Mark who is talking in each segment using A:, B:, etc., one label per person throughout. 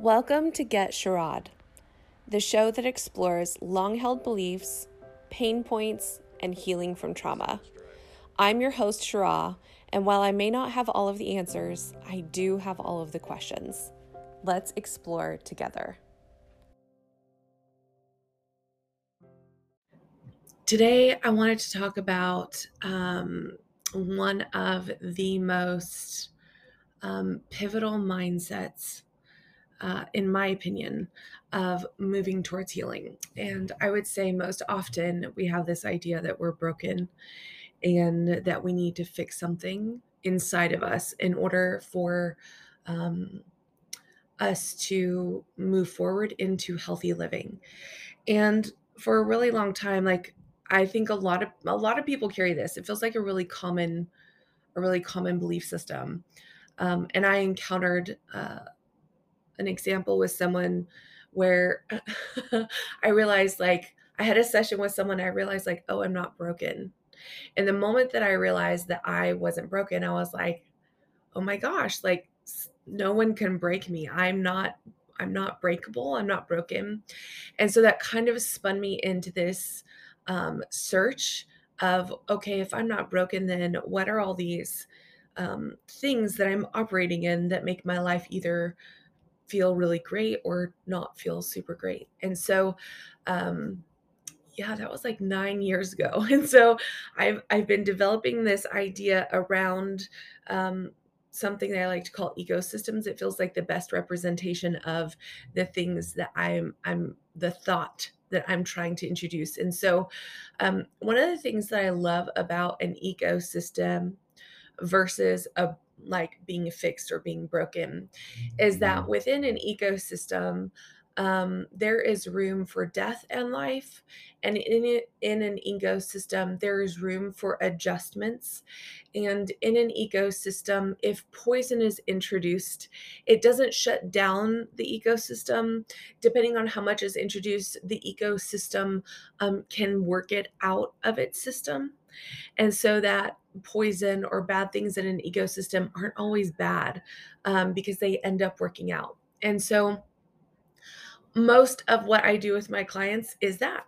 A: Welcome to Get Sherrod, the show that explores long held beliefs, pain points, and healing from trauma. I'm your host, Shara, and while I may not have all of the answers, I do have all of the questions. Let's explore together. Today, I wanted to talk about um, one of the most um, pivotal mindsets uh, in my opinion, of moving towards healing. And I would say most often we have this idea that we're broken and that we need to fix something inside of us in order for um, us to move forward into healthy living. And for a really long time, like I think a lot of a lot of people carry this. It feels like a really common, a really common belief system. Um, and I encountered uh, an example with someone where I realized like I had a session with someone I realized like oh I'm not broken. And the moment that I realized that I wasn't broken I was like oh my gosh like no one can break me. I'm not I'm not breakable. I'm not broken. And so that kind of spun me into this um, search of okay, if I'm not broken, then what are all these um, things that I'm operating in that make my life either feel really great or not feel super great. And so, um, yeah, that was like nine years ago. And so I've, I've been developing this idea around um, something that I like to call ecosystems. It feels like the best representation of the things that I'm, I'm the thought that I'm trying to introduce. And so, um, one of the things that I love about an ecosystem versus a like being fixed or being broken is that mm-hmm. within an ecosystem um, there is room for death and life and in it in an ecosystem there is room for adjustments and in an ecosystem if poison is introduced it doesn't shut down the ecosystem depending on how much is introduced the ecosystem um, can work it out of its system and so that poison or bad things in an ecosystem aren't always bad um, because they end up working out. And so, most of what I do with my clients is that.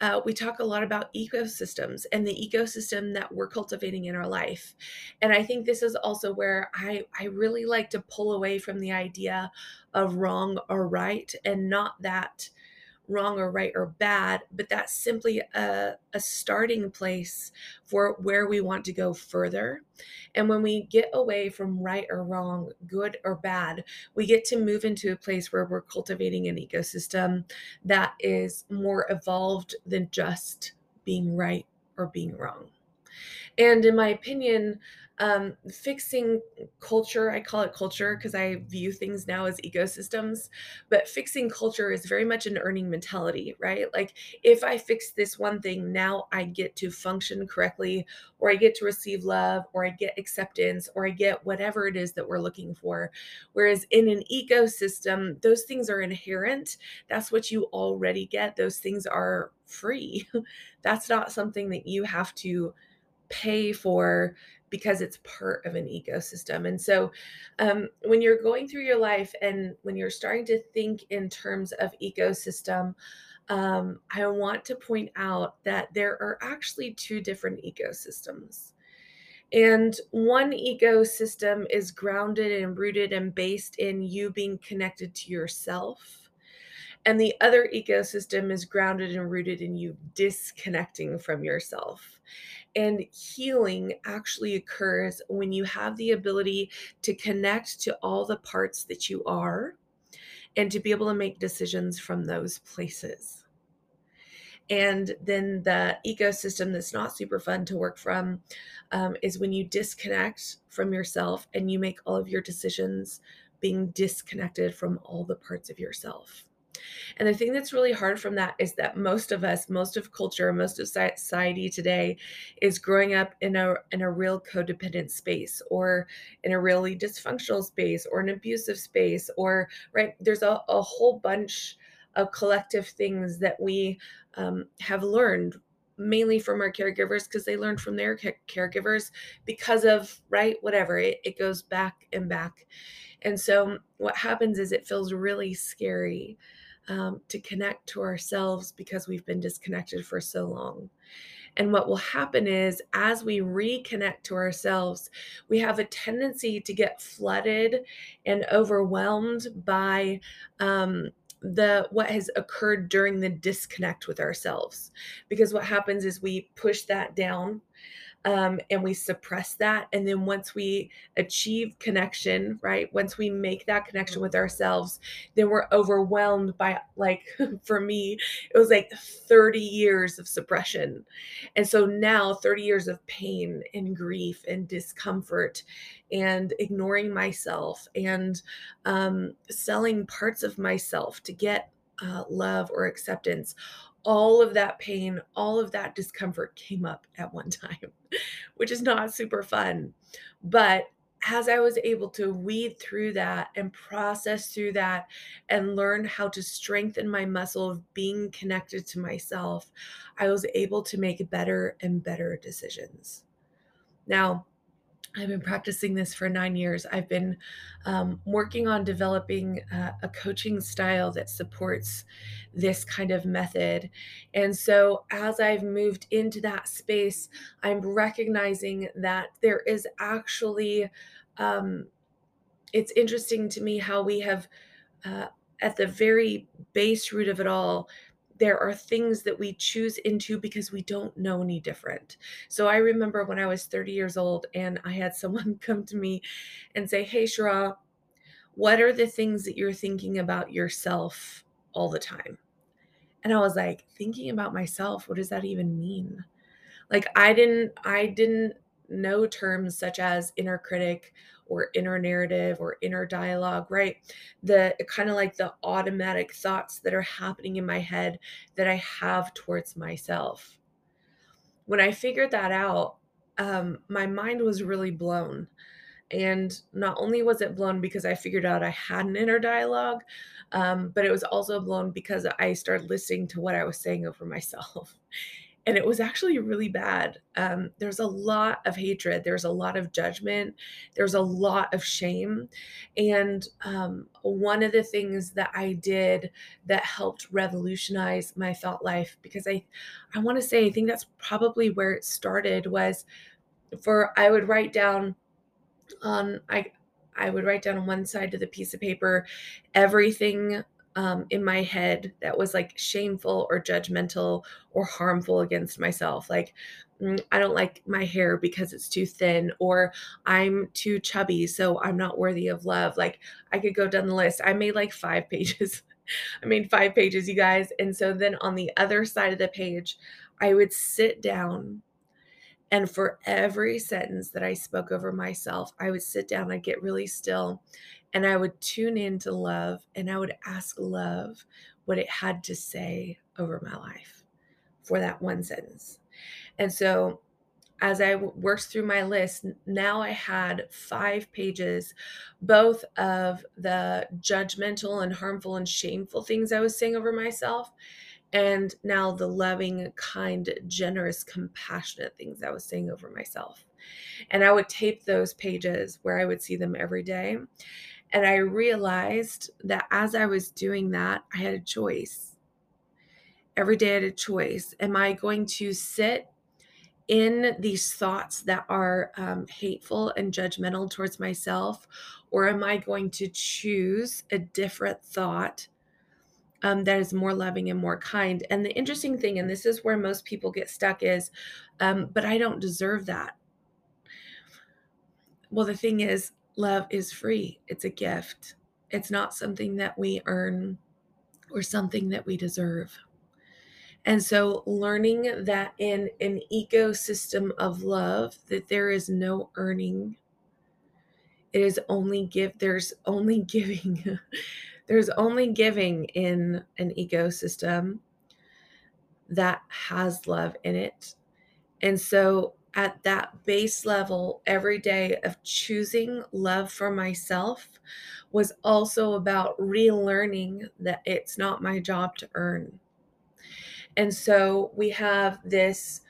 A: Uh, we talk a lot about ecosystems and the ecosystem that we're cultivating in our life. And I think this is also where I, I really like to pull away from the idea of wrong or right and not that wrong or right or bad, but that's simply a, a starting place for where we want to go further. And when we get away from right or wrong, good or bad, we get to move into a place where we're cultivating an ecosystem that is more evolved than just being right or being wrong. And in my opinion, um, fixing culture, I call it culture because I view things now as ecosystems, but fixing culture is very much an earning mentality, right? Like if I fix this one thing, now I get to function correctly, or I get to receive love, or I get acceptance, or I get whatever it is that we're looking for. Whereas in an ecosystem, those things are inherent. That's what you already get. Those things are free. That's not something that you have to pay for because it's part of an ecosystem. And so, um, when you're going through your life and when you're starting to think in terms of ecosystem, um, I want to point out that there are actually two different ecosystems. And one ecosystem is grounded and rooted and based in you being connected to yourself and the other ecosystem is grounded and rooted in you disconnecting from yourself. And healing actually occurs when you have the ability to connect to all the parts that you are and to be able to make decisions from those places. And then the ecosystem that's not super fun to work from um, is when you disconnect from yourself and you make all of your decisions being disconnected from all the parts of yourself. And the thing that's really hard from that is that most of us, most of culture, most of society today is growing up in a in a real codependent space or in a really dysfunctional space or an abusive space or right there's a, a whole bunch of collective things that we um, have learned mainly from our caregivers because they learned from their caregivers because of right whatever it, it goes back and back. And so what happens is it feels really scary um, to connect to ourselves because we've been disconnected for so long. And what will happen is, as we reconnect to ourselves, we have a tendency to get flooded and overwhelmed by um, the what has occurred during the disconnect with ourselves. Because what happens is we push that down um, and we suppress that. And then once we achieve connection, right? Once we make that connection with ourselves, then we're overwhelmed by, like, for me, it was like 30 years of suppression. And so now 30 years of pain and grief and discomfort and ignoring myself and um, selling parts of myself to get uh, love or acceptance all of that pain, all of that discomfort came up at one time, which is not super fun. But as I was able to weed through that and process through that and learn how to strengthen my muscle of being connected to myself, I was able to make better and better decisions. Now, I've been practicing this for nine years. I've been um, working on developing uh, a coaching style that supports this kind of method. And so, as I've moved into that space, I'm recognizing that there is actually, um, it's interesting to me how we have, uh, at the very base root of it all, there are things that we choose into because we don't know any different. So I remember when I was 30 years old and I had someone come to me and say, Hey, Shara, what are the things that you're thinking about yourself all the time? And I was like, thinking about myself, what does that even mean? Like I didn't I didn't know terms such as inner critic or inner narrative or inner dialogue, right? The kind of like the automatic thoughts that are happening in my head that I have towards myself. When I figured that out, um, my mind was really blown. And not only was it blown because I figured out I had an inner dialogue, um, but it was also blown because I started listening to what I was saying over myself and it was actually really bad. Um, there's a lot of hatred, there's a lot of judgment, there's a lot of shame. And um, one of the things that I did that helped revolutionize my thought life, because I, I want to say, I think that's probably where it started, was for I would write down on I I would write down on one side of the piece of paper everything um, in my head that was like shameful or judgmental or harmful against myself. Like, mm, I don't like my hair because it's too thin, or I'm too chubby, so I'm not worthy of love. Like, I could go down the list. I made like five pages. I made five pages, you guys. And so then on the other side of the page, I would sit down and for every sentence that I spoke over myself, I would sit down, I'd get really still, and I would tune into love and I would ask love what it had to say over my life for that one sentence. And so as I worked through my list, now I had five pages, both of the judgmental and harmful and shameful things I was saying over myself, and now the loving, kind, generous, compassionate things I was saying over myself. And I would tape those pages where I would see them every day. And I realized that as I was doing that, I had a choice. Every day I had a choice. Am I going to sit in these thoughts that are um, hateful and judgmental towards myself? Or am I going to choose a different thought um, that is more loving and more kind? And the interesting thing, and this is where most people get stuck, is, um, but I don't deserve that. Well, the thing is, love is free, it's a gift. It's not something that we earn or something that we deserve. And so learning that in an ecosystem of love that there is no earning it is only give there's only giving there's only giving in an ecosystem that has love in it. And so at that base level every day of choosing love for myself was also about relearning that it's not my job to earn. And so we have this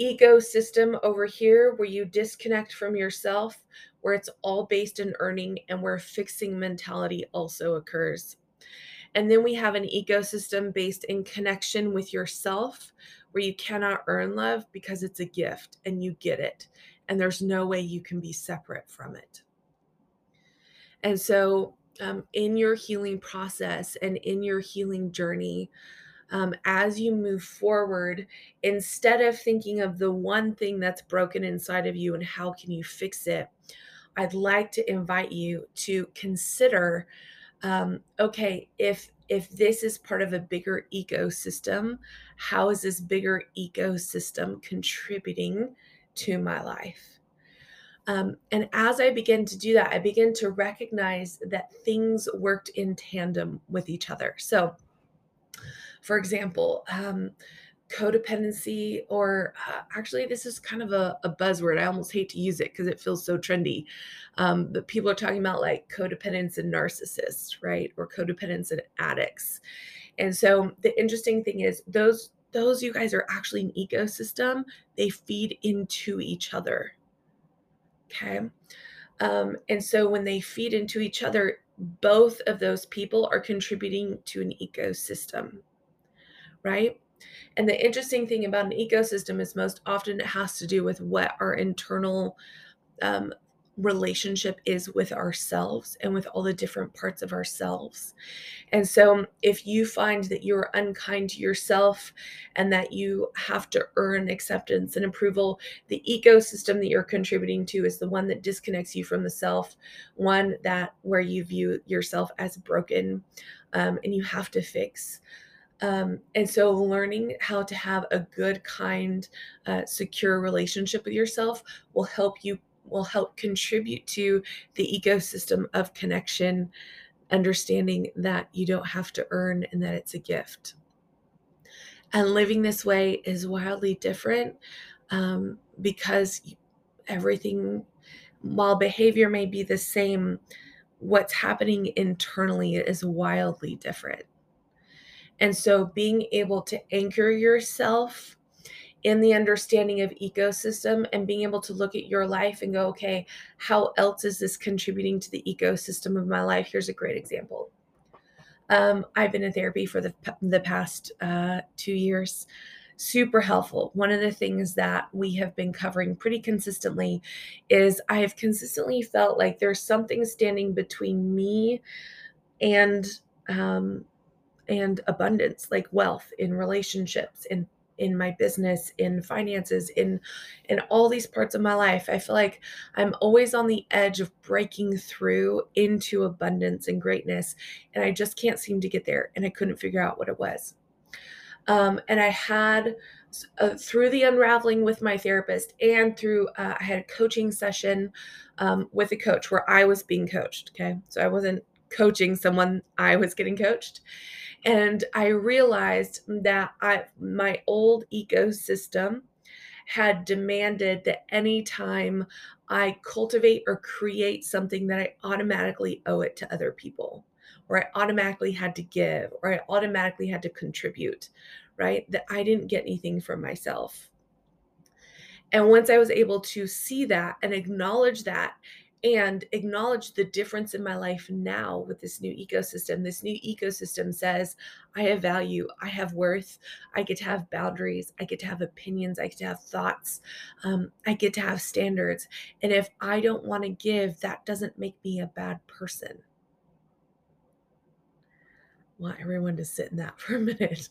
A: ecosystem over here where you disconnect from yourself, where it's all based in earning and where fixing mentality also occurs. And then we have an ecosystem based in connection with yourself where you cannot earn love because it's a gift and you get it. And there's no way you can be separate from it. And so, um, in your healing process and in your healing journey, um, as you move forward, instead of thinking of the one thing that's broken inside of you and how can you fix it, I'd like to invite you to consider um, okay, if if this is part of a bigger ecosystem, how is this bigger ecosystem contributing to my life? Um, and as I begin to do that, I begin to recognize that things worked in tandem with each other. So, for example, um, codependency, or uh, actually, this is kind of a, a, buzzword. I almost hate to use it because it feels so trendy. Um, but people are talking about like codependence and narcissists, right? Or codependence and addicts. And so the interesting thing is those those you guys are actually an ecosystem. They feed into each other. Okay. Um, and so when they feed into each other, both of those people are contributing to an ecosystem right? And the interesting thing about an ecosystem is most often it has to do with what our internal um, relationship is with ourselves and with all the different parts of ourselves. And so, if you find that you're unkind to yourself and that you have to earn acceptance and approval, the ecosystem that you're contributing to is the one that disconnects you from the self, one that where you view yourself as broken um, and you have to fix. Um, and so, learning how to have a good, kind, uh, secure relationship with yourself will help you, will help contribute to the ecosystem of connection, understanding that you don't have to earn and that it's a gift. And living this way is wildly different um, because everything, while behavior may be the same, what's happening internally is wildly different. And so being able to anchor yourself in the understanding of ecosystem and being able to look at your life and go, okay, how else is this contributing to the ecosystem of my life? Here's a great example. Um, I've been in therapy for the, the past uh, two years. Super helpful. One of the things that we have been covering pretty consistently is I have consistently felt like there's something standing between me and um, and abundance like wealth in relationships in in my business in finances in in all these parts of my life. I feel like i'm always on the edge of breaking through into abundance and greatness and i just can't seem to get there and i couldn't figure out what it was. Um, and i had uh, through the unraveling with my therapist and through uh, i had a coaching session um, with a coach where i was being coached okay? So i wasn't coaching someone i was getting coached and I realized that I my old ecosystem had demanded that anytime I cultivate or create something that I automatically owe it to other people, or I automatically had to give, or I automatically had to contribute, right? That I didn't get anything from myself. And once I was able to see that and acknowledge that and acknowledge the difference in my life now with this new ecosystem. This new ecosystem says, I have value, I have worth, I get to have boundaries, I get to have opinions, I get to have thoughts, um, I get to have standards. And if I don't want to give, that doesn't make me a bad person. I want everyone to sit in that for a minute.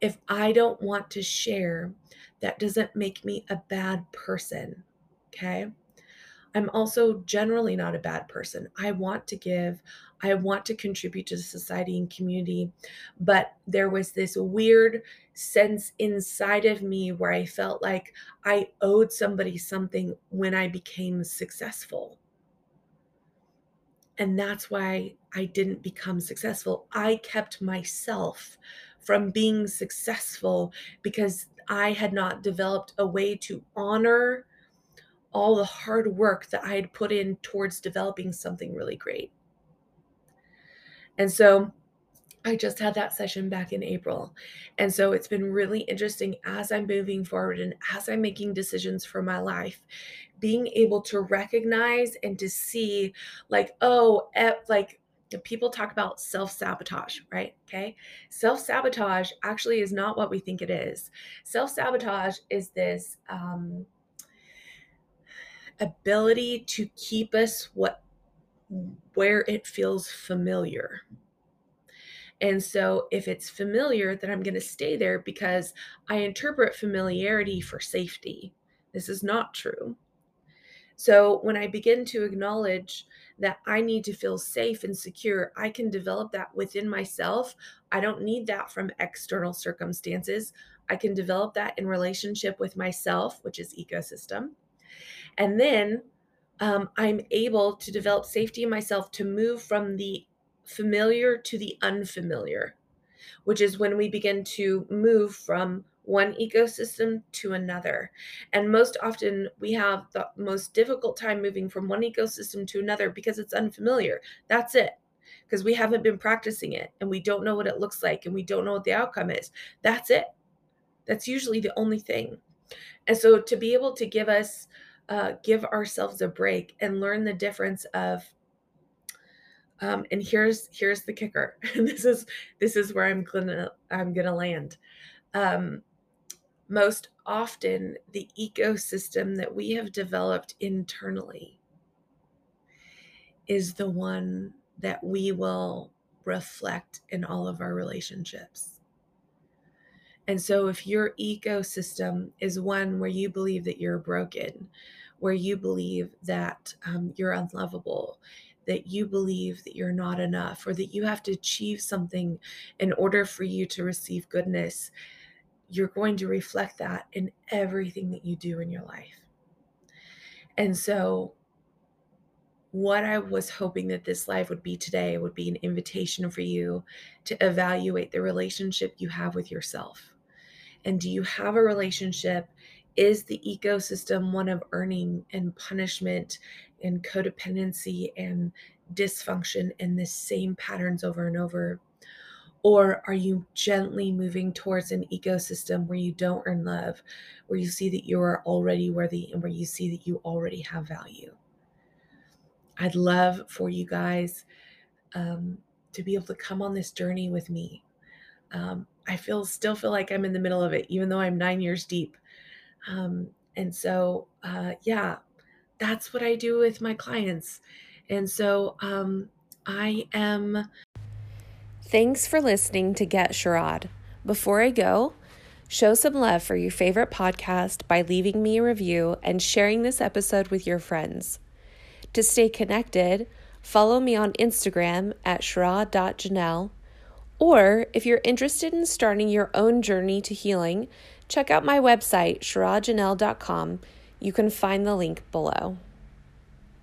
A: If I don't want to share, that doesn't make me a bad person. Okay. I'm also generally not a bad person. I want to give, I want to contribute to society and community. But there was this weird sense inside of me where I felt like I owed somebody something when I became successful. And that's why I didn't become successful. I kept myself from being successful because I had not developed a way to honor all the hard work that I had put in towards developing something really great. And so I just had that session back in April. And so it's been really interesting as I'm moving forward and as I'm making decisions for my life, being able to recognize and to see, like, oh, like, people talk about self sabotage, right? Okay. Self sabotage actually is not what we think it is. Self sabotage is this um, ability to keep us what where it feels familiar. And so if it's familiar, then I'm going to stay there because I interpret familiarity for safety. This is not true. So when I begin to acknowledge that I need to feel safe and secure, I can develop that within myself. I don't need that from external circumstances. I can develop that in relationship with myself, which is ecosystem. And then um, I'm able to develop safety in myself to move from the familiar to the unfamiliar, which is when we begin to move from one ecosystem to another. And most often we have the most difficult time moving from one ecosystem to another because it's unfamiliar. That's it. Because we haven't been practicing it and we don't know what it looks like and we don't know what the outcome is. That's it. That's usually the only thing. And so to be able to give us, uh, give ourselves a break and learn the difference of um, and here's here's the kicker. this is this is where I'm gonna I'm gonna land. Um, most often, the ecosystem that we have developed internally is the one that we will reflect in all of our relationships. And so, if your ecosystem is one where you believe that you're broken, where you believe that um, you're unlovable, that you believe that you're not enough or that you have to achieve something in order for you to receive goodness, you're going to reflect that in everything that you do in your life. And so, what I was hoping that this live would be today would be an invitation for you to evaluate the relationship you have with yourself. And do you have a relationship? Is the ecosystem one of earning and punishment and codependency and dysfunction in the same patterns over and over? Or are you gently moving towards an ecosystem where you don't earn love, where you see that you are already worthy, and where you see that you already have value? I'd love for you guys um, to be able to come on this journey with me. Um, I feel still feel like I'm in the middle of it, even though I'm nine years deep. Um, and so, uh, yeah, that's what I do with my clients. And so um, I am.
B: Thanks for listening to Get Sherrod. Before I go, show some love for your favorite podcast by leaving me a review and sharing this episode with your friends. To stay connected, follow me on Instagram at sherrod.janelle. Or if you're interested in starting your own journey to healing, check out my website, sherrodjanelle.com you can find the link below.